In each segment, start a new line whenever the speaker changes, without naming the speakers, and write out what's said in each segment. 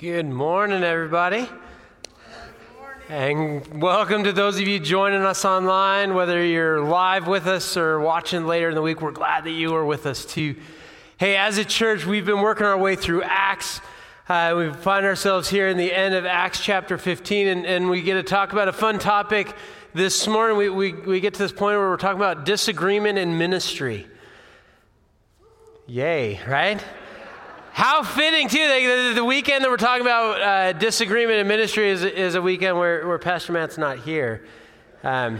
Good morning, everybody. And welcome to those of you joining us online, whether you're live with us or watching later in the week. We're glad that you are with us too. Hey, as a church, we've been working our way through Acts. Uh, we find ourselves here in the end of Acts chapter 15, and, and we get to talk about a fun topic this morning. We, we, we get to this point where we're talking about disagreement in ministry. Yay, right? How fitting, too. The, the, weekend that we're talking about uh, disagreement in ministry is, is a weekend where, where Pastor Matt's not here. Um,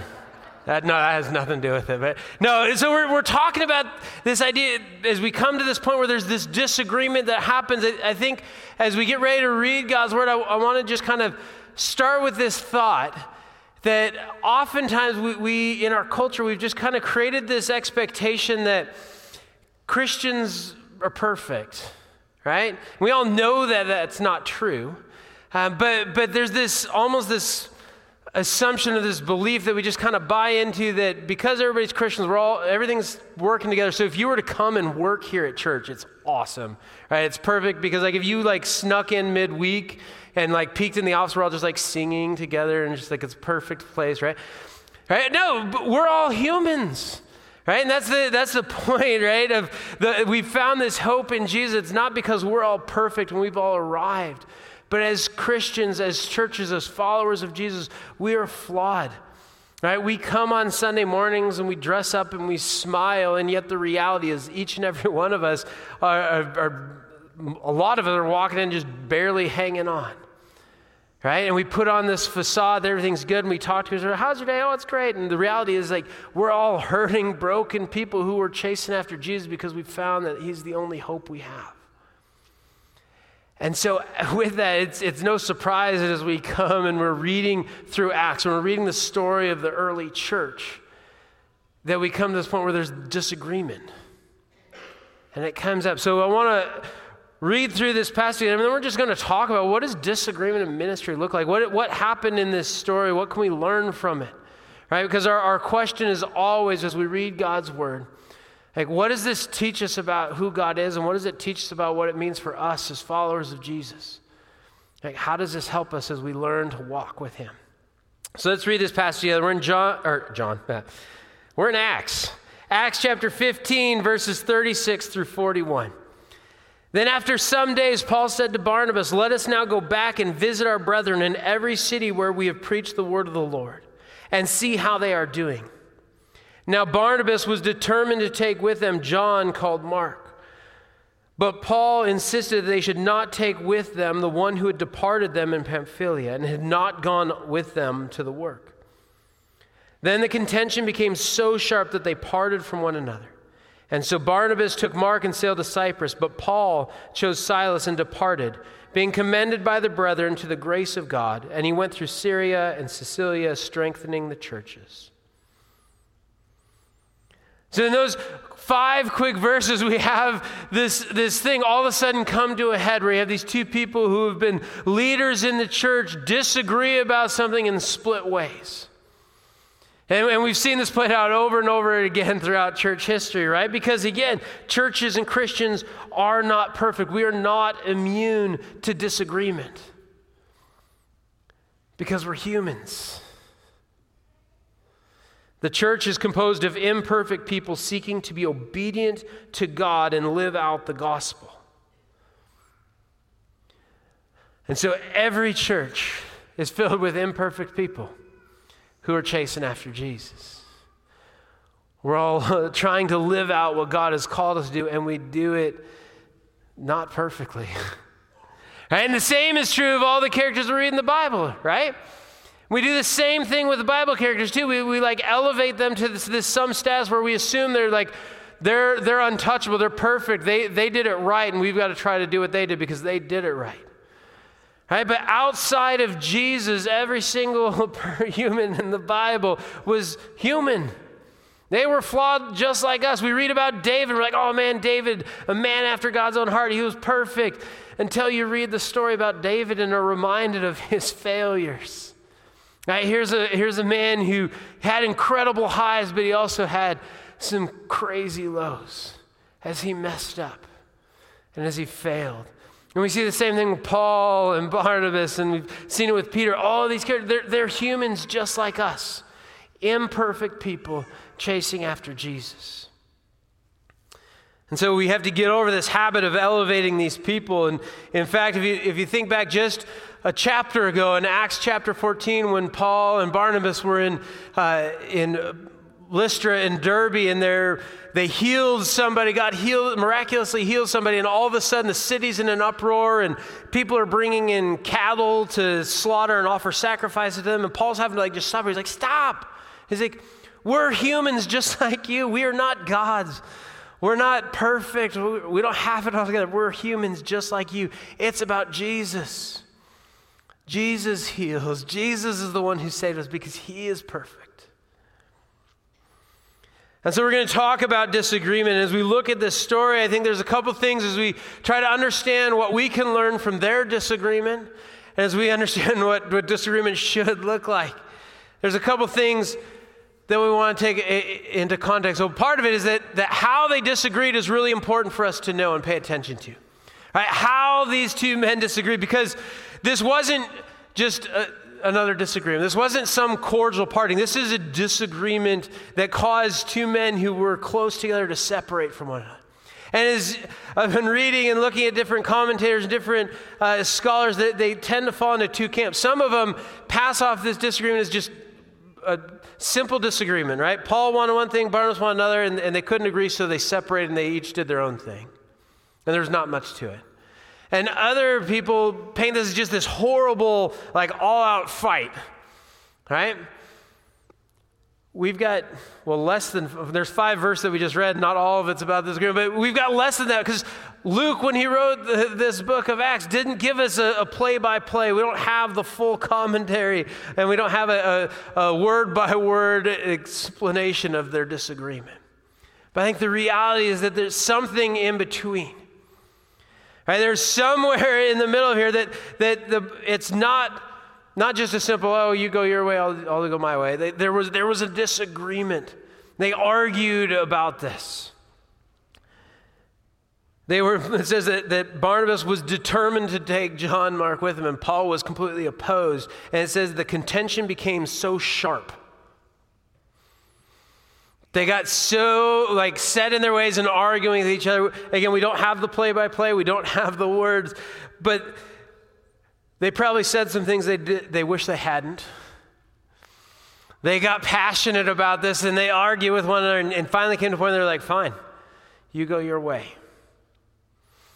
that, no, that has nothing to do with it. But no, so we're, we're talking about this idea as we come to this point where there's this disagreement that happens. I think as we get ready to read God's word, I, I want to just kind of start with this thought that oftentimes we, we, in our culture, we've just kind of created this expectation that Christians are perfect right? We all know that that's not true. Uh, but, but there's this almost this assumption of this belief that we just kind of buy into that because everybody's Christians, we're all everything's working together. So if you were to come and work here at church, it's awesome, right? It's perfect because like if you like snuck in midweek and like peeked in the office, we're all just like singing together and just like it's perfect place, right? Right? No, we're all humans. Right? And that's the, that's the point, right? Of the, we found this hope in Jesus. It's not because we're all perfect and we've all arrived, but as Christians, as churches, as followers of Jesus, we are flawed. Right? We come on Sunday mornings and we dress up and we smile, and yet the reality is each and every one of us are, are, are a lot of us are walking in just barely hanging on right? And we put on this facade that everything's good, and we talk to each other, how's your day? Oh, it's great. And the reality is, like, we're all hurting, broken people who are chasing after Jesus because we found that He's the only hope we have. And so, with that, it's, it's no surprise that as we come and we're reading through Acts, and we're reading the story of the early church, that we come to this point where there's disagreement. And it comes up. So, I want to read through this passage, and then we're just going to talk about what does disagreement in ministry look like? What, what happened in this story? What can we learn from it? Right? Because our, our question is always, as we read God's word, like, what does this teach us about who God is, and what does it teach us about what it means for us as followers of Jesus? Like, how does this help us as we learn to walk with Him? So let's read this passage together. We're in John, or John, we're in Acts. Acts chapter 15, verses 36 through 41. Then, after some days, Paul said to Barnabas, Let us now go back and visit our brethren in every city where we have preached the word of the Lord, and see how they are doing. Now, Barnabas was determined to take with them John, called Mark. But Paul insisted that they should not take with them the one who had departed them in Pamphylia and had not gone with them to the work. Then the contention became so sharp that they parted from one another. And so Barnabas took Mark and sailed to Cyprus, but Paul chose Silas and departed, being commended by the brethren to the grace of God. And he went through Syria and Cilicia, strengthening the churches. So, in those five quick verses, we have this, this thing all of a sudden come to a head where you have these two people who have been leaders in the church disagree about something and split ways. And, and, we've seen this played out over and over again throughout church history, right? Because again, churches and Christians are not perfect. We are not immune to disagreement because we're humans. The church is composed of imperfect people seeking to be obedient to God and live out the gospel. And so every church is filled with imperfect people who are chasing after Jesus. We're all trying to live out what God has called us to do, and we do it not perfectly. and the same is true of all the characters we read in the Bible, right? We do the same thing with the Bible characters too. We, we like elevate them to this, this some status where we assume they're like, they're, they're untouchable, they're perfect, they, they did it right, and we've got to try to do what they did because they did it right. Right? But outside of Jesus, every single human in the Bible was human. They were flawed just like us. We read about David, we're like, oh man, David, a man after God's own heart, he was perfect. Until you read the story about David and are reminded of his failures. Right? Here's, a, here's a man who had incredible highs, but he also had some crazy lows as he messed up and as he failed And we see the same thing with Paul and Barnabas, and we've seen it with Peter. All these characters, they're, they're humans just like us, imperfect people chasing after Jesus. And so we have to get over this habit of elevating these people. And in fact, if you, if you think back just a chapter ago in Acts chapter 14, when Paul and Barnabas were in, uh, in Lystra and Derbe, and they they healed somebody, God healed, miraculously healed somebody, and all of a sudden the city's in an uproar, and people are bringing in cattle to slaughter and offer sacrifice to them. And Paul's having to like just stop. He's like, stop. He's like, we're humans just like you. We are not gods. We're not perfect. We don't have it all together. We're humans just like you. It's about Jesus. Jesus heals. Jesus is the one who saved us because he is perfect. And so we're going to talk about disagreement. As we look at this story, I think there's a couple things as we try to understand what we can learn from their disagreement, as we understand what, what disagreement should look like. There's a couple things that we want to take into context. So part of it is that, that how they disagreed is really important for us to know and pay attention to. Right? How these two men disagreed, because this wasn't just another disagreement. This wasn't some cordial parting. This is a disagreement that caused two men who were close together to separate from one another. And as I've been reading and looking at different commentators and different uh, scholars, they, they tend to fall into two camps. Some of them pass off this disagreement as just a simple disagreement, right? Paul wanted one thing, Barnabas wanted another, and, and they couldn't agree, so they separated and they each did their own thing. And there's not much to it. And other people paint this as just this horrible, like all out fight, right? We've got, well, less than, there's five verses that we just read. Not all of it's about this agreement, but we've got less than that because Luke, when he wrote the, this book of Acts, didn't give us a play by play. We don't have the full commentary and we don't have a, a word by word explanation of their disagreement. But I think the reality is that there's something in between. Right? There's somewhere in the middle here that, that the, it's not not just a simple, oh, you go your way, I'll, I'll go my way. They, there, was, there was a disagreement. They argued about this. They were, it says that, that Barnabas was determined to take John Mark with him, and Paul was completely opposed. And it says the contention became so sharp. They got so like set in their ways and arguing with each other. Again, we don't have the play by play, we don't have the words, but they probably said some things they, did, they wish they hadn't. They got passionate about this and they argue with one another and, and finally came to a point where they're like, fine, you go your way.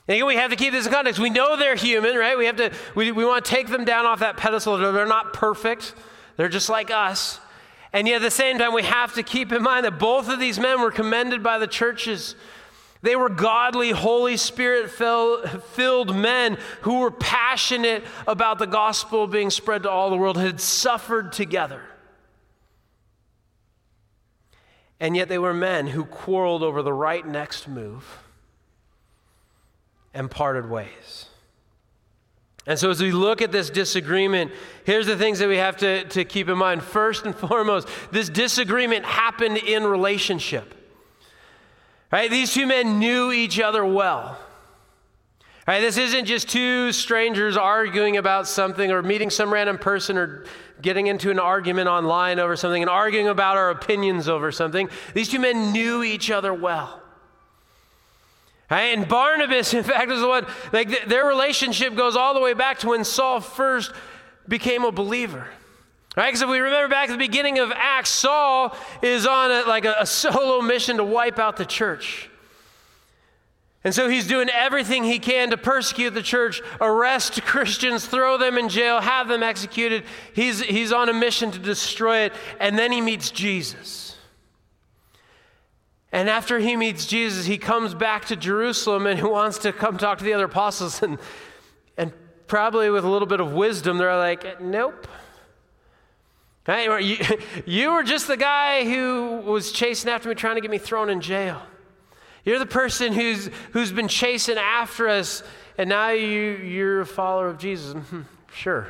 And again, we have to keep this in context. We know they're human, right? We have to, we, we want to take them down off that pedestal. They're not perfect. They're just like us. And yet at the same time, we have to keep in mind that both of these men were commended by the churches they were godly, Holy Spirit filled men who were passionate about the gospel being spread to all the world, had suffered together. And yet they were men who quarreled over the right next move and parted ways. And so, as we look at this disagreement, here's the things that we have to, to keep in mind. First and foremost, this disagreement happened in relationship. Right? These two men knew each other well. Right? This isn't just two strangers arguing about something or meeting some random person or getting into an argument online over something and arguing about our opinions over something. These two men knew each other well. And Barnabas, in fact, is the one, like th- their relationship goes all the way back to when Saul first became a believer. Right? Because if we remember back at the beginning of Acts, Saul is on a, like a, a solo mission to wipe out the church. And so he's doing everything he can to persecute the church, arrest Christians, throw them in jail, have them executed. He's, he's on a mission to destroy it. And then he meets Jesus. And after he meets Jesus, he comes back to Jerusalem and he wants to come talk to the other apostles. And, and probably with a little bit of wisdom, they're like, nope. You, you were just the guy who was chasing after me, trying to get me thrown in jail. You're the person who's, who's been chasing after us, and now you, you're a follower of Jesus. Sure.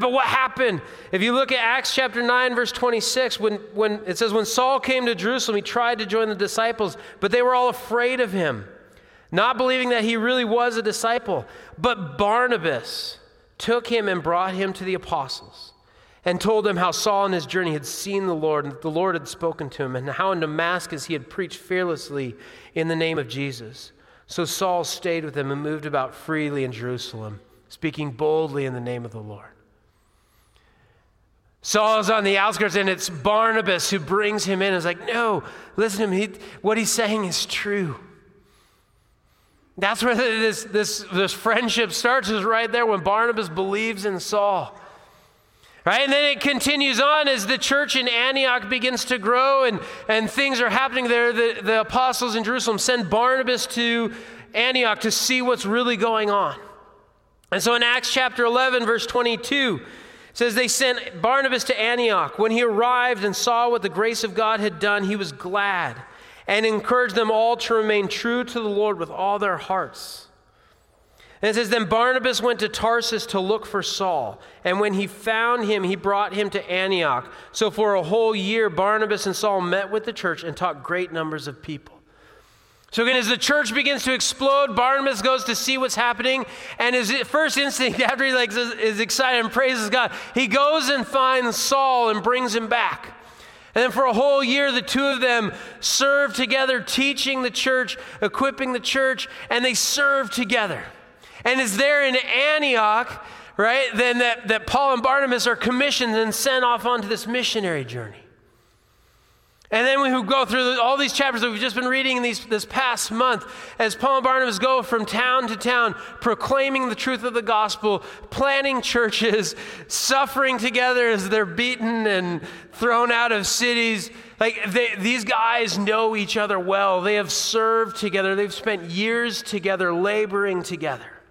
But what happened? If you look at Acts chapter 9, verse 26, when, when it says, When Saul came to Jerusalem, he tried to join the disciples, but they were all afraid of him. not believing that he really was a disciple. But Barnabas took him and brought him to the apostles and told them how Saul on his journey had seen the Lord and that the Lord had spoken to him, and how in Damascus he had preached fearlessly in the name of Jesus. So Saul stayed with them and moved about freely in Jerusalem, speaking boldly in the name of the Lord. Saul is on the outskirts, and it's Barnabas who brings him in. It's like, no, listen to him. He, what he's saying is true. That's where this, this, this friendship starts, is right there when Barnabas believes in Saul. Right? And then it continues on as the church in Antioch begins to grow and, and things are happening there. The, the apostles in Jerusalem send Barnabas to Antioch to see what's really going on. And so in Acts chapter 11, verse 22, says they sent Barnabas to Antioch. When he arrived and saw what the grace of God had done, he was glad and encouraged them all to remain true to the Lord with all their hearts. And it says, Then Barnabas went to Tarsus to look for Saul. And when he found him, he brought him to Antioch. So for a whole year, Barnabas and Saul met with the church and taught great numbers of people. So again, as the church begins to explode, Barnabas goes to see what's happening, and his first instinct after he like is excited and praises God, he goes and finds Saul and brings him back. And then for a whole year, the two of them served together, teaching the church, equipping the church, and they served together. And it's there in Antioch, right, then that, that Paul and Barnabas are commissioned and sent off onto this missionary journey. And then we go through all these chapters that we've just been reading in these, this past month as Paul and Barnabas go from town to town, proclaiming the truth of the gospel, planting churches, suffering together as they're beaten and thrown out of cities. Like they, these guys know each other well. They have served together, they've spent years together, laboring together.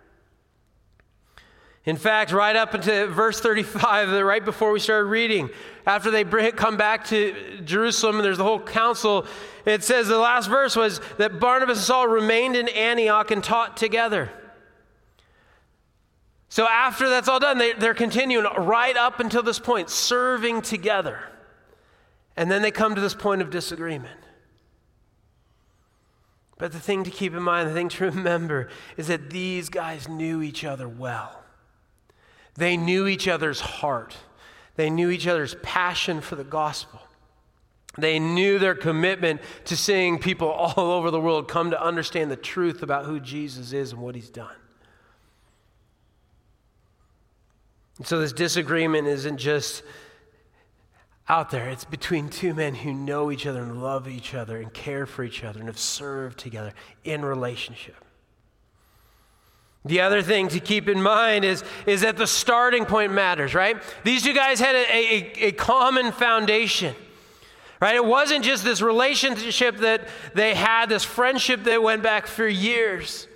In fact, right up into verse 35, right before we started reading, after they come back to Jerusalem and there's the whole council, it says the last verse was that Barnabas and Saul remained in Antioch and taught together. So after that's all done, they, they're continuing right up until this point, serving together. And then they come to this point of disagreement. But the thing to keep in mind, the thing to remember, is that these guys knew each other well. They knew each other's heart, they knew each other's passion for the gospel. They knew their commitment to seeing people all over the world come to understand the truth about who Jesus is and what he's done. And so, this disagreement isn't just out there, it's between two men who know each other and love each other and care for each other and have served together in relationship. The other thing to keep in mind is, is that the starting point matters, right? These two guys had a, a, a, common foundation, right? It wasn't just this relationship that they had, this friendship that went back for years,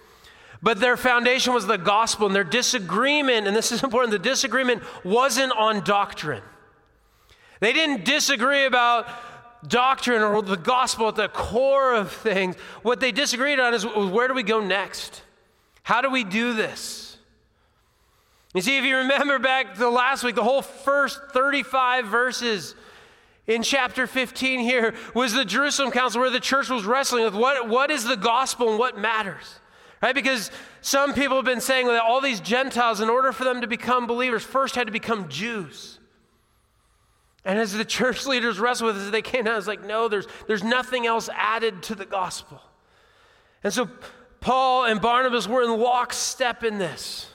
but their foundation was the gospel, and their disagreement, and this is important, the disagreement wasn't on doctrine. They didn't disagree about doctrine or the gospel at the core of things. What they disagreed on is where do we go next? How do we do this? You see, if you remember back to last week, the whole first 35 verses in chapter 15 here was the Jerusalem Council where the church was wrestling with what, what is the gospel and what matters. Right? Because some people have been saying that all these Gentiles, in order for them to become believers, first had to become Jews. And as the church leaders wrestled with this, they came down, it's like, no, there's, there's nothing else added to the gospel. And so Paul and Barnabas were in lockstep in this.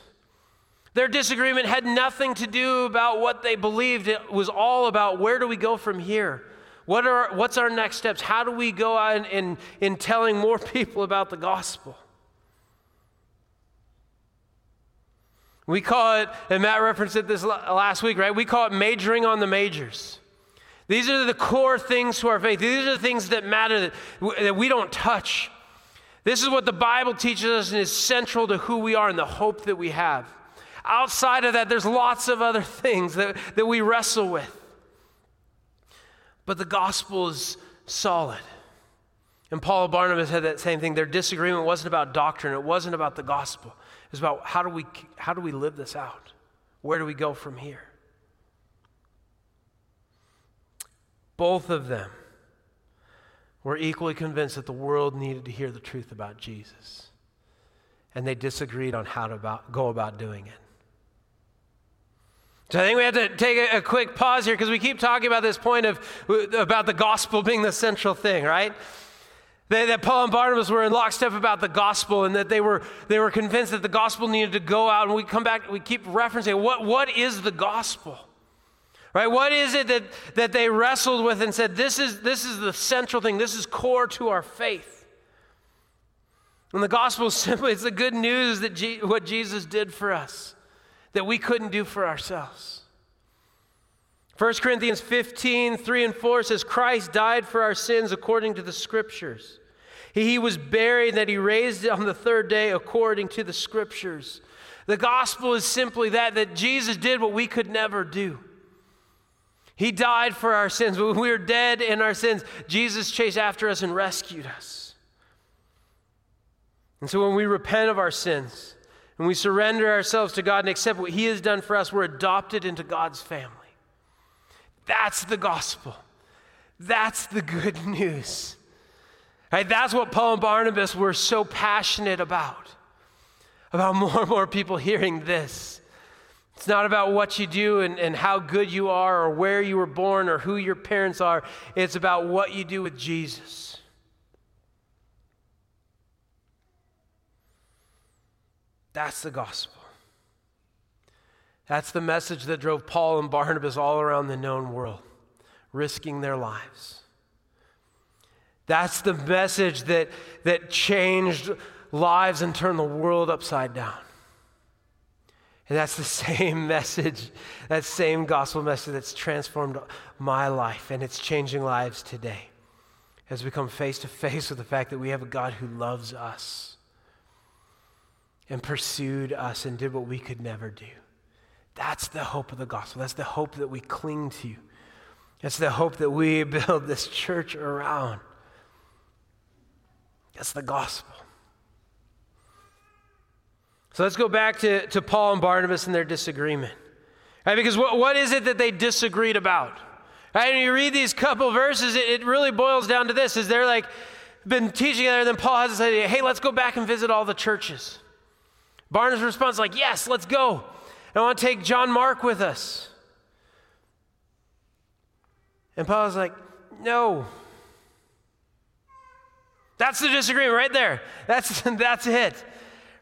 Their disagreement had nothing to do about what they believed. It was all about where do we go from here? What are, what's our next steps? How do we go out in, in, in telling more people about the gospel? We call it, and Matt referenced it this last week, right? We call it majoring on the majors. These are the core things to our faith. These are the things that matter that, that we don't touch. This is what the Bible teaches us and is central to who we are and the hope that we have. Outside of that, there's lots of other things that, that we wrestle with. But the gospel is solid. And Paul and Barnabas had that same thing. Their disagreement wasn't about doctrine, it wasn't about the gospel. It was about how do we, how do we live this out? Where do we go from here? Both of them were equally convinced that the world needed to hear the truth about Jesus. and they disagreed on how to about, go about doing it. So I think we have to take a, quick pause here because we keep talking about this point of about the gospel being the central thing, right? That, that Paul and Barnabas were in lockstep about the gospel and that they were, they were convinced that the gospel needed to go out. And we come back, we keep referencing what, what is the gospel? Right? What is it that, that they wrestled with and said, this is, this is the central thing, this is core to our faith? And the gospel is simply, it's the good news that G, what Jesus did for us that we couldn't do for ourselves. 1 Corinthians 15, 3 and 4 says, Christ died for our sins according to the scriptures. He was buried, that he raised on the third day according to the scriptures. The gospel is simply that, that Jesus did what we could never do. He died for our sins. When we were dead in our sins, Jesus chased after us and rescued us. And so when we repent of our sins, and we surrender ourselves to God and accept what He has done for us, we're adopted into God's family. That's the gospel. That's the good news. Right? That's what Paul and Barnabas were so passionate about. About more and more people hearing this. It's not about what you do and, and how good you are or where you were born or who your parents are. It's about what you do with Jesus. That's the gospel. That's the message that drove Paul and Barnabas all around the known world, risking their lives. That's the message that, that changed lives and turned the world upside down. And that's the same message, that same gospel message that's transformed my life, and it's changing lives today as we come face to face with the fact that we have a God who loves us and pursued us and did what we could never do. That's the hope of the gospel. That's the hope that we cling to. That's the hope that we build this church around. That's the gospel. So let's go back to, to Paul and Barnabas and their disagreement. Right? Because what, what is it that they disagreed about? Right? And you read these couple verses, it, it really boils down to this: is they're like been teaching and then Paul has to say, "Hey, let's go back and visit all the churches." Barnabas' response like, Yes, let's go. I want to take John Mark with us. And Paul's like, No. That's the disagreement right there. That's, that's it.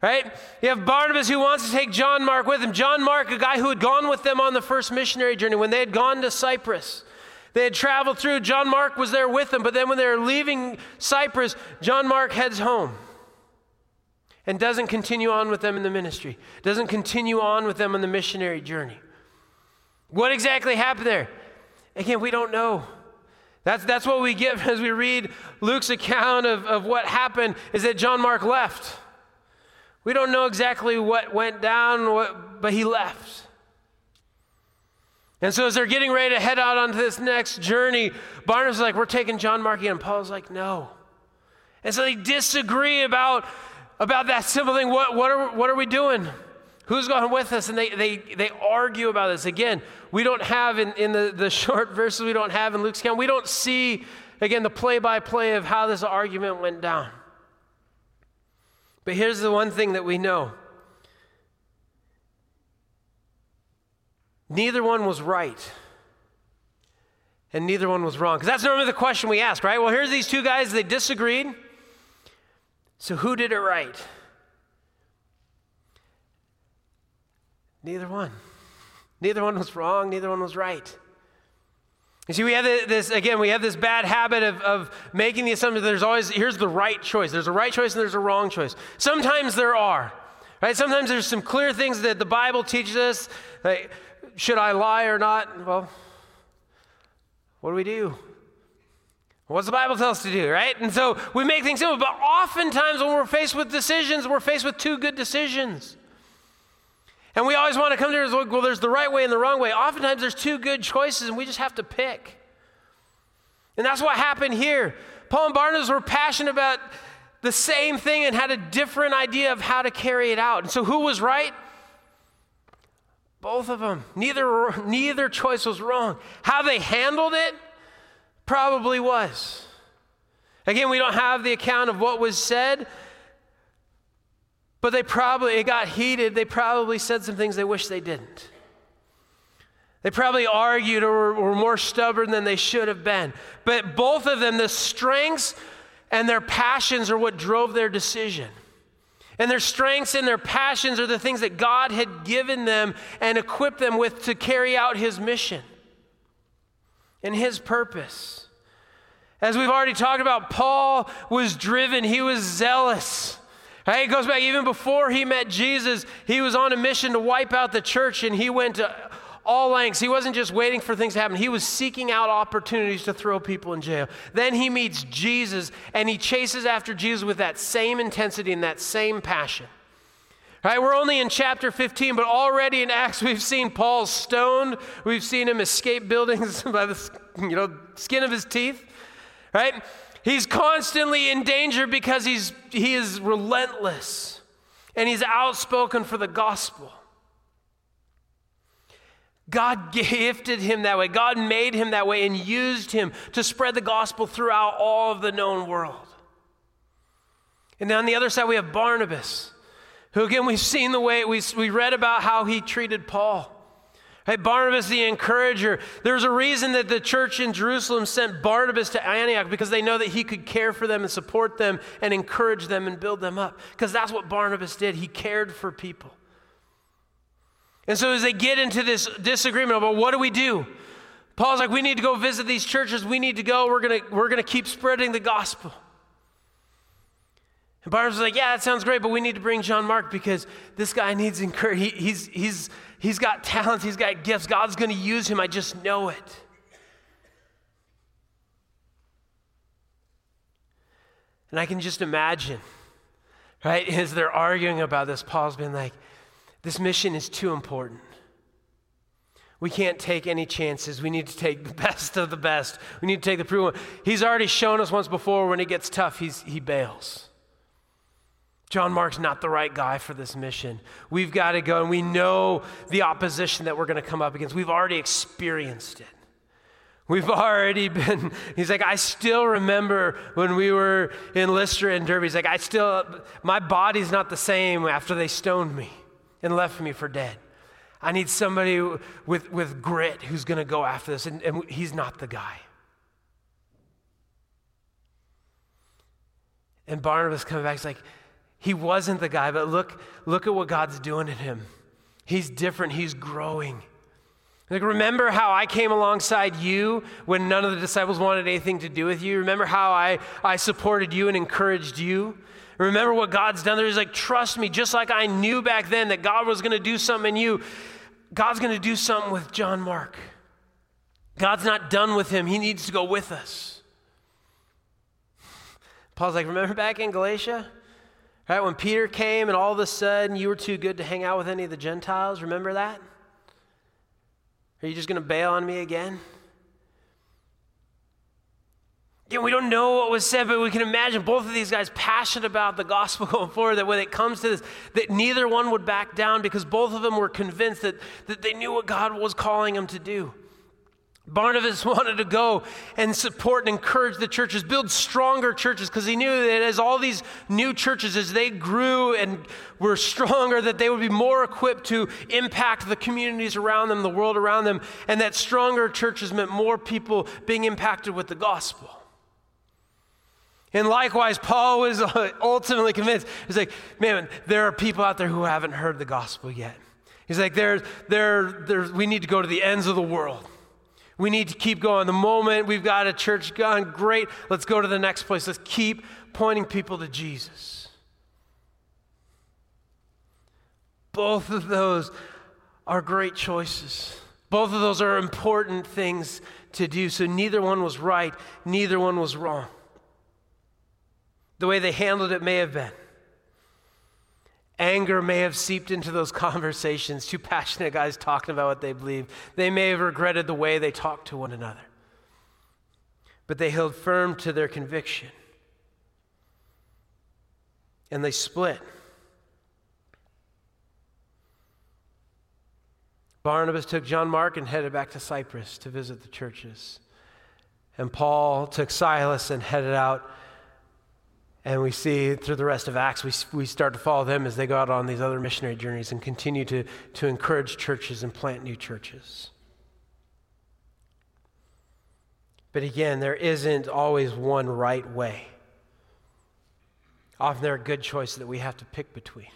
Right? You have Barnabas who wants to take John Mark with him. John Mark, a guy who had gone with them on the first missionary journey when they had gone to Cyprus. They had traveled through. John Mark was there with them, but then when they were leaving Cyprus, John Mark heads home and doesn't continue on with them in the ministry, doesn't continue on with them on the missionary journey. What exactly happened there? Again, we don't know. That's, that's what we get as we read Luke's account of, of what happened is that John Mark left. We don't know exactly what went down, but he left. And so as they're getting ready to head out onto this next journey, Barnabas is like, we're taking John Mark. And Paul's like, no. And so they disagree about about that simple thing. What, what, are, what are we doing? Who's going with us? And they, they, they argue about this. Again, we don't have in, in the, the short verses we don't have in Luke's account, we don't see, again, the play by play of how this argument went down. But here's the one thing that we know neither one was right. And neither one was wrong. Because that's normally the question we ask, right? Well, here's these two guys, they disagreed. So, who did it right? Neither one. Neither one was wrong, neither one was right. You see, we have this, again, we have this bad habit of, of making the assumption that there's always, here's the right choice. There's a right choice and there's a wrong choice. Sometimes there are, right? Sometimes there's some clear things that the Bible teaches us. Like, should I lie or not? Well, what do we do? What's the Bible tell us to do, right? And so we make things simple, but oftentimes when we're faced with decisions, we're faced with two good decisions. And we always want to come to it well, there's the right way and the wrong way. Oftentimes there's two good choices, and we just have to pick. And that's what happened here. Paul and Barnabas were passionate about the same thing and had a different idea of how to carry it out. And so who was right? Both of them. Neither, neither choice was wrong. How they handled it Probably was. Again, we don't have the account of what was said, But they probably, it got heated. They probably said some things they wish they didn't. They probably argued or were more stubborn than they should have been. But both of them, the strengths and their passions are what drove their decision. And their strengths and their passions are the things that God had given them and equipped them with to carry out His mission and His purpose. As we've already talked about, Paul was driven, he was zealous. Right? It goes back even before he met Jesus, he was on a mission to wipe out the church and he went to all lengths. He wasn't just waiting for things to happen, he was seeking out opportunities to throw people in jail. Then he meets Jesus and he chases after Jesus with that same intensity and that same passion. Right, we're only in chapter 15, but already in Acts we've seen Paul stoned. We've seen him escape buildings by the you know, skin of his teeth. Right? He's constantly in danger because he's, he is relentless and he's outspoken for the gospel. God gifted him that way. God made him that way and used him to spread the gospel throughout all of the known world. And then on the other side, we have Barnabas, who, again, we've seen the way, we, we read about how he treated Paul. Hey, Barnabas the encourager. There's a reason that the church in Jerusalem sent Barnabas to Antioch because they know that he could care for them and support them and encourage them and build them up. Because that's what Barnabas did. He cared for people. And so as they get into this disagreement about what do we do? Paul's like, we need to go visit these churches. We need to go. We're to we're to keep spreading the gospel. And Barnabas is like, yeah, that sounds great, but we need to bring John Mark because this guy needs encouragement. He, he's, he's, he's got talents, he's got gifts. God's going to use him. I just know it. And I can just imagine, right, as they're arguing about this, Paul's been like, this mission is too important. We can't take any chances. We need to take the best of the best. We need to take the proven. He's already shown us once before when it gets tough, he's, he bails. John Mark's not the right guy for this mission. We've got to go, and we know the opposition that we're going to come up against. We've already experienced it. We've already been, he's like, I still remember when we were in Lystra and Derbe. He's like, I still, my body's not the same after they stoned me and left me for dead. I need somebody with, with grit who's going to go after this, and, and he's not the guy. And Barnabas comes back, he's like, he wasn't the guy, but look, look at what God's doing in him. He's different, he's growing. Like, remember how I came alongside you when none of the disciples wanted anything to do with you? Remember how I, I supported you and encouraged you? Remember what God's done there? He's like, trust me, just like I knew back then that God was going to do something in you, God's going to do something with John Mark. God's not done with him, he needs to go with us. Paul's like, remember back in Galatia? Right, when Peter came and all of a sudden you were too good to hang out with any of the Gentiles, remember that? Are you just going to bail on me again? Yeah, we don't know what was said, but we can imagine both of these guys passionate about the gospel going forward, that when it comes to this, that neither one would back down because both of them were convinced that, that they knew what God was calling them to do. Barnabas wanted to go and support and encourage the churches, build stronger churches, because he knew that as all these new churches, as they grew and were stronger, that they would be more equipped to impact the communities around them, the world around them, and that stronger churches meant more people being impacted with the gospel. And likewise, Paul was uh, ultimately convinced. He's like, man, there are people out there who haven't heard the gospel yet. He's like, there, there, there, we need to go to the ends of the world. We need to keep going. The moment we've got a church gone, great, let's go to the next place. Let's keep pointing people to Jesus. Both of those are great choices. Both of those are important things to do. So neither one was right, neither one was wrong. The way they handled it may have been. Anger may have seeped into those conversations, two passionate guys talking about what they believe. They may have regretted the way they talked to one another. But they held firm to their conviction. And they split. Barnabas took John Mark and headed back to Cyprus to visit the churches. And Paul took Silas and headed out And we see through the rest of Acts, we, we start to follow them as they go out on these other missionary journeys and continue to, to encourage churches and plant new churches. But again, there isn't always one right way. Often there are good choices that we have to pick between.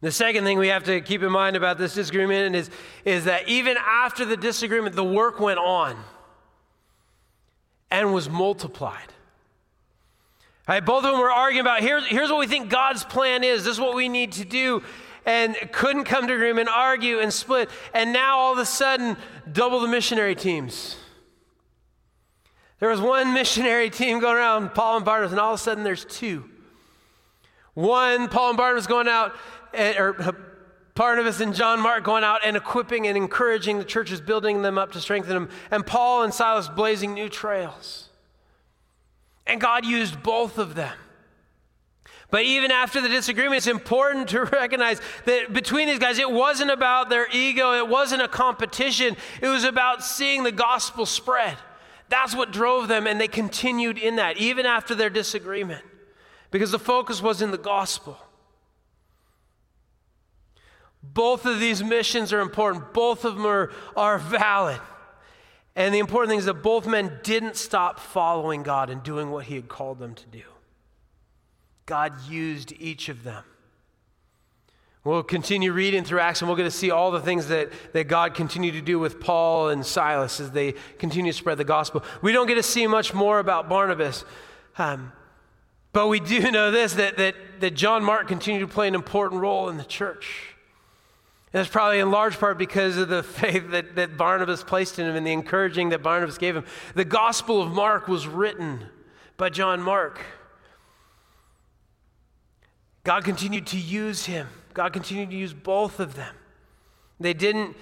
The second thing we have to keep in mind about this disagreement is, is that even after the disagreement, the work went on and was multiplied. Right, both of them were arguing about here's, here's what we think God's plan is, this is what we need to do, and couldn't come to agreement, argue, and split. And now all of a sudden, double the missionary teams. There was one missionary team going around, Paul and Barnabas, and all of a sudden there's two. One, Paul and Barnabas going out, or uh, Barnabas and John Mark going out and equipping and encouraging the churches, building them up to strengthen them, and Paul and Silas blazing new trails. And God used both of them. But even after the disagreement, it's important to recognize that between these guys, it wasn't about their ego, it wasn't a competition, it was about seeing the gospel spread. That's what drove them, and they continued in that, even after their disagreement, because the focus was in the gospel. Both of these missions are important, both of them are, are valid. And the important thing is that both men didn't stop following God and doing what He had called them to do. God used each of them. We'll continue reading through Acts and we're going to see all the things that, that God continued to do with Paul and Silas as they continue to spread the gospel. We don't get to see much more about Barnabas, um, but we do know this that, that, that John Mark continued to play an important role in the church. And that's probably in large part because of the faith that, that Barnabas placed in him and the encouraging that Barnabas gave him. The Gospel of Mark was written by John Mark. God continued to use him. God continued to use both of them. They didn't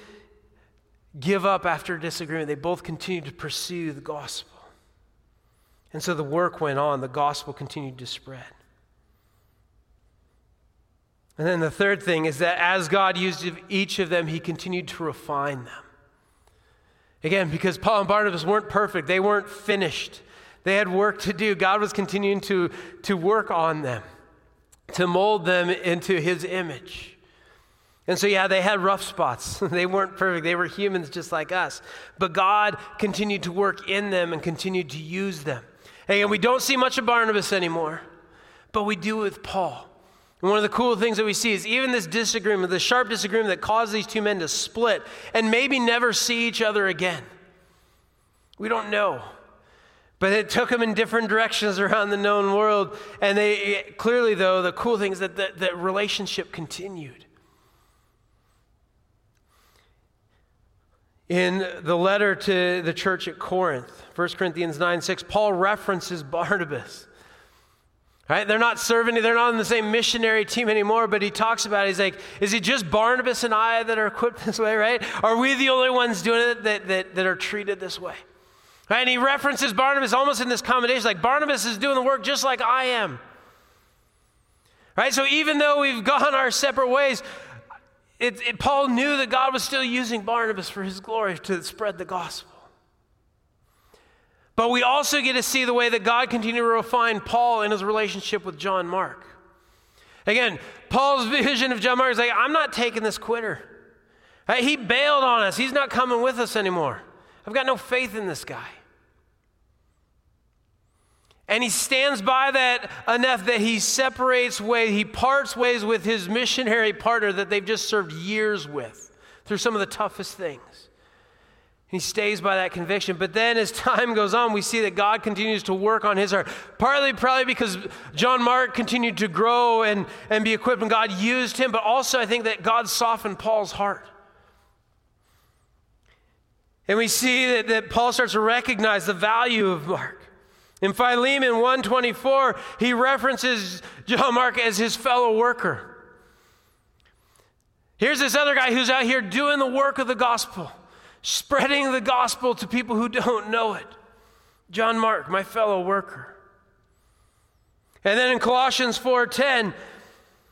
give up after a disagreement, they both continued to pursue the gospel. And so the work went on, the gospel continued to spread. And then the third thing is that as God used each of them, he continued to refine them. Again, because Paul and Barnabas weren't perfect, they weren't finished. They had work to do. God was continuing to, to work on them to mold them into his image. And so, yeah, they had rough spots. they weren't perfect. They were humans just like us. But God continued to work in them and continued to use them. And we don't see much of Barnabas anymore, but we do with Paul. And one of the cool things that we see is even this disagreement, the sharp disagreement that caused these two men to split and maybe never see each other again. We don't know. But it took them in different directions around the known world. And they clearly, though, the cool thing is that the, the relationship continued. In the letter to the church at Corinth, 1 Corinthians 9 6, Paul references Barnabas. Right? They're not serving, they're not on the same missionary team anymore, but he talks about it. He's like, is it just Barnabas and I that are equipped this way, right? Are we the only ones doing it that, that, that are treated this way? Right? And he references Barnabas almost in this commendation, like Barnabas is doing the work just like I am. Right? So even though we've gone our separate ways, it, it, Paul knew that God was still using Barnabas for his glory to spread the gospel. But we also get to see the way that God continued to refine Paul in his relationship with John Mark. Again, Paul's vision of John Mark is like, I'm not taking this quitter. He bailed on us, he's not coming with us anymore. I've got no faith in this guy. And he stands by that enough that he separates ways, he parts ways with his missionary partner that they've just served years with through some of the toughest things. He stays by that conviction. But then as time goes on, we see that God continues to work on his heart. Partly, probably because John Mark continued to grow and, and be equipped, and God used him, but also I think that God softened Paul's heart. And we see that, that Paul starts to recognize the value of Mark. In Philemon 124, he references John Mark as his fellow worker. Here's this other guy who's out here doing the work of the gospel, spreading the gospel to people who don't know it. John Mark, my fellow worker. And then in Colossians 4:10,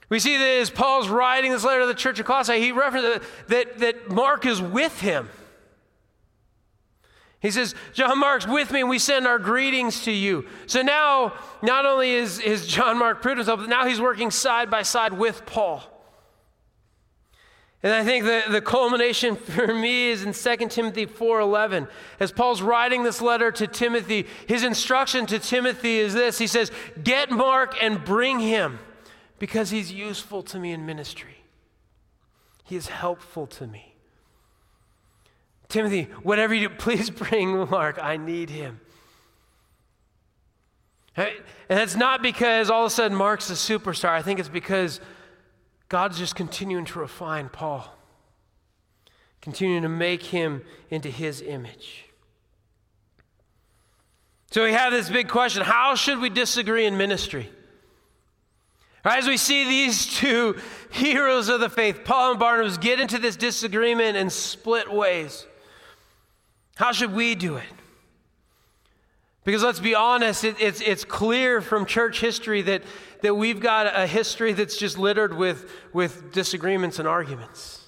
we see that as Paul's writing this letter to the church of Colossae, he references that, that Mark is with him. He says, John Mark's with me and we send our greetings to you. So now, not only is, is John Mark proved himself, but now he's working side by side with Paul. And I think the, the culmination for me is in 2 Timothy 4.11. As Paul's writing this letter to Timothy, his instruction to Timothy is this. He says, get Mark and bring him because he's useful to me in ministry. He is helpful to me. Timothy, whatever you do, please bring Mark. I need him. And that's not because all of a sudden Mark's a superstar. I think it's because God's just continuing to refine Paul, continuing to make him into his image. So we have this big question how should we disagree in ministry? As we see these two heroes of the faith, Paul and Barnabas, get into this disagreement and split ways. How should we do it? Because let's be honest, it, it's, it's clear from church history that, that we've got a history that's just littered with, with disagreements and arguments.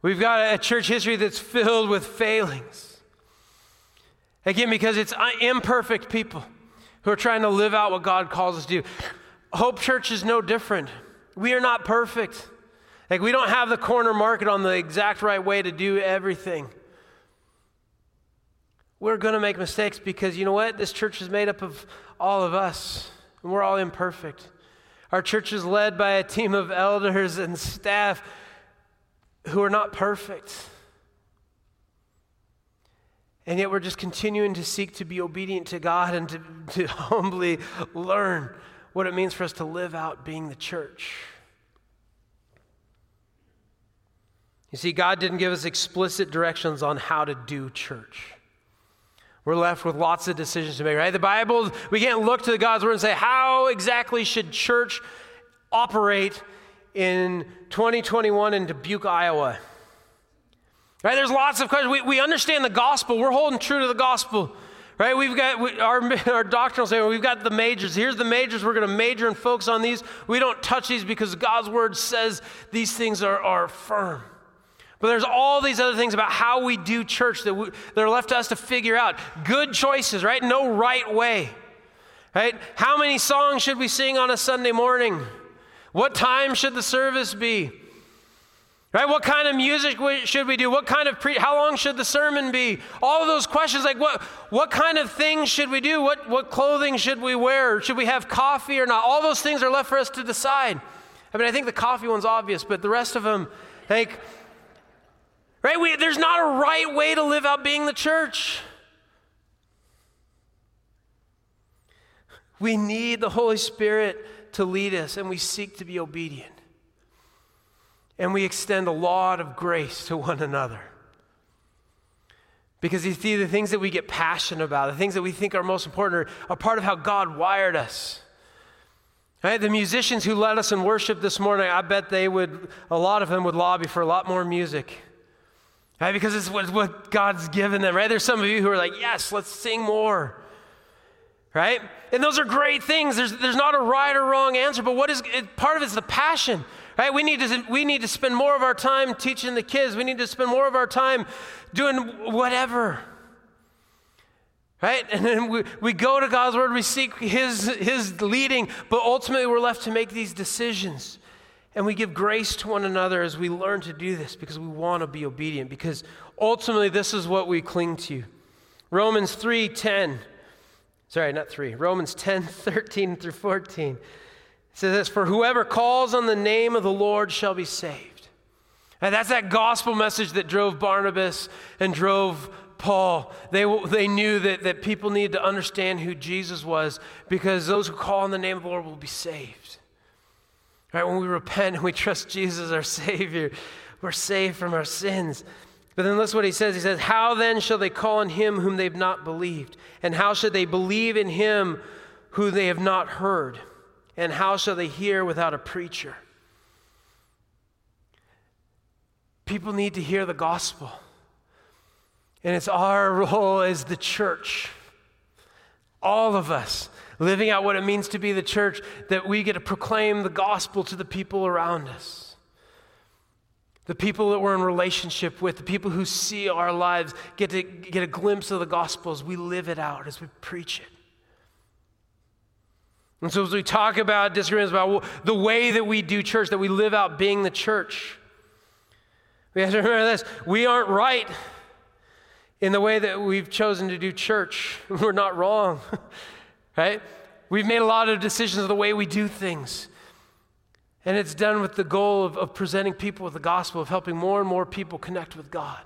We've got a church history that's filled with failings. Again, because it's imperfect people who are trying to live out what God calls us to do. Hope Church is no different. We are not perfect. Like, we don't have the corner market on the exact right way to do everything. We're going to make mistakes because you know what? This church is made up of all of us, and we're all imperfect. Our church is led by a team of elders and staff who are not perfect. And yet we're just continuing to seek to be obedient to God and to, to humbly learn what it means for us to live out being the church. You see, God didn't give us explicit directions on how to do church. We're left with lots of decisions to make, right? The Bible, we can't look to the God's word and say, how exactly should church operate in 2021 in Dubuque, Iowa? Right? There's lots of questions. We, we understand the gospel. We're holding true to the gospel. Right? We've got we, our, our doctrinal statement, we've got the majors. Here's the majors. We're going to major and focus on these. We don't touch these because God's word says these things are, are firm. But there's all these other things about how we do church that, we, that are left to us to figure out. Good choices, right? No right way, right? How many songs should we sing on a Sunday morning? What time should the service be? Right? What kind of music should we do? What kind of pre- how long should the sermon be? All of those questions like what what kind of things should we do? What what clothing should we wear? Should we have coffee or not? All those things are left for us to decide. I mean, I think the coffee one's obvious, but the rest of them like Right? We, there's not a right way to live out being the church. We need the Holy Spirit to lead us, and we seek to be obedient. And we extend a lot of grace to one another. Because you see, the things that we get passionate about, the things that we think are most important, are, are part of how God wired us. Right? The musicians who led us in worship this morning, I bet they would, a lot of them would lobby for a lot more music. Right? Because it's what, what God's given them, right? There's some of you who are like, yes, let's sing more. Right? And those are great things. There's, there's not a right or wrong answer, but what is it, part of it's the passion. Right? We need, to, we need to spend more of our time teaching the kids. We need to spend more of our time doing whatever. Right? And then we, we go to God's word, we seek his, his leading, but ultimately we're left to make these decisions. And we give grace to one another as we learn to do this because we want to be obedient, because ultimately this is what we cling to. Romans 3 10. Sorry, not 3. Romans 10 13 through 14. It says this For whoever calls on the name of the Lord shall be saved. And that's that gospel message that drove Barnabas and drove Paul. They, they knew that, that people needed to understand who Jesus was because those who call on the name of the Lord will be saved. Right? When we repent and we trust Jesus our Savior, we're saved from our sins. But then listen what he says. He says, How then shall they call on him whom they've not believed? And how should they believe in him who they have not heard? And how shall they hear without a preacher? People need to hear the gospel. And it's our role as the church, all of us, living out what it means to be the church, that we get to proclaim the gospel to the people around us. The people that we're in relationship with, the people who see our lives, get to get a glimpse of the gospel as we live it out, as we preach it. And so, as we talk about disagreements about the way that we do church, that we live out being the church, we have to remember this we aren't right in the way that we've chosen to do church. We're not wrong, right? We've made a lot of decisions of the way we do things. And it's done with the goal of, of presenting people with the gospel, of helping more and more people connect with God.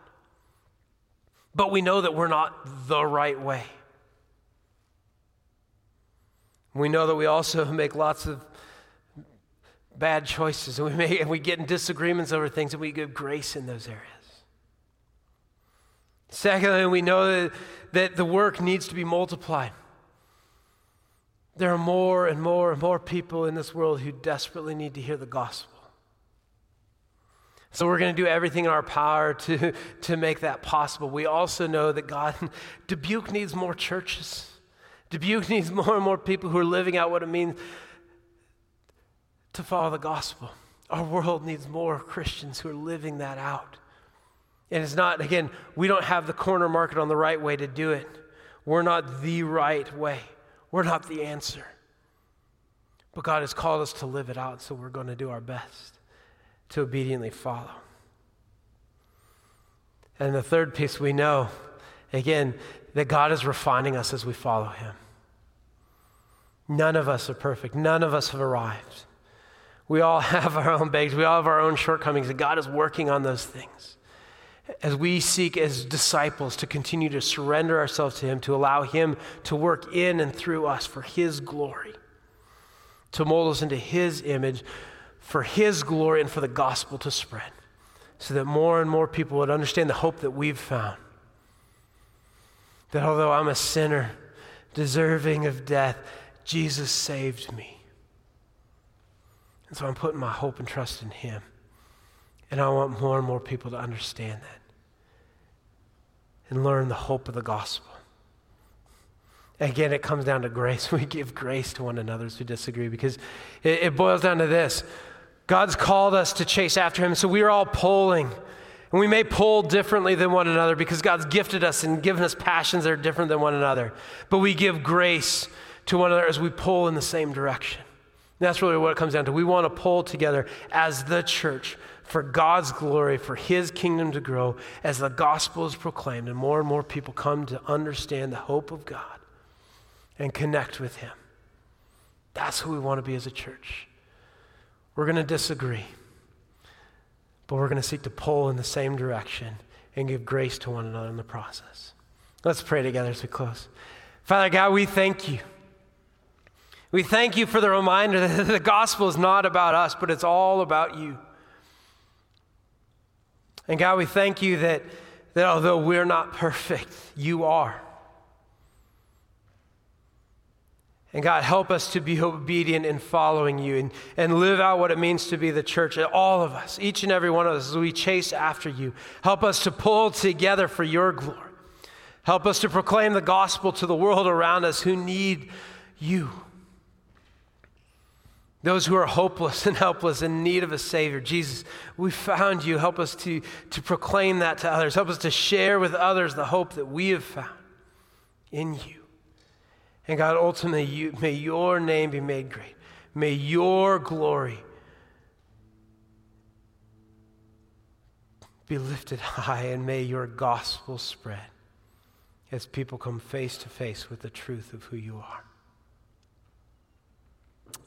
But we know that we're not the right way. We know that we also make lots of bad choices, and we, make, and we get in disagreements over things, and we give grace in those areas. Secondly, we know that, that the work needs to be multiplied. There are more and more and more people in this world who desperately need to hear the gospel. So we're going to do everything in our power to, to make that possible. We also know that God, Dubuque needs more churches. Dubuque needs more and more people who are living out what it means to follow the gospel. Our world needs more Christians who are living that out. And it's not, again, we don't have the corner market on the right way to do it. We're not the right way. We're not the answer. But God has called us to live it out, so we're going to do our best to obediently follow. And the third piece we know, again, that God is refining us as we follow Him. None of us are perfect, none of us have arrived. We all have our own bags, we all have our own shortcomings, and God is working on those things as we seek as disciples to continue to surrender ourselves to Him, to allow Him to work in and through us for His glory, to mold us into His image for His glory and for the gospel to spread, so that more and more people would understand the hope that we've found. That although I'm a sinner, deserving of death, Jesus saved me. And so I'm putting my hope and trust in Him. And I want more and more people to understand that and learn the hope of the gospel. Again, it comes down to grace. We give grace to one another as we disagree because it, it boils down to this God's called us to chase after Him, so we are all pulling. And we may pull differently than one another because God's gifted us and given us passions that are different than one another. But we give grace to one another as we pull in the same direction. And that's really what it comes down to. We want to pull together as the church for God's glory, for His kingdom to grow as the gospel is proclaimed and more and more people come to understand the hope of God and connect with Him. That's who we want to be as a church. We're going to disagree, but we're going to seek to pull in the same direction and give grace to one another in the process. Let's pray together as we close. Father God, we thank you. We thank you for the reminder that the gospel is not about us, but it's all about you. And God, we thank you that, that although we're not perfect, you are. And God, help us to be obedient in following you and, and live out what it means to be the church. All of us, each and every one of us, as we chase after you. Help us to pull together for your glory. Help us to proclaim the gospel to the world around us who need you. Those who are hopeless and helpless in need of a Savior. Jesus, we found you. Help us to, to proclaim that to others. Help us to share with others the hope that we have found in you. And God, ultimately, you, may your name be made great. May your glory be lifted high, and may your gospel spread as people come face to face with the truth of who you are.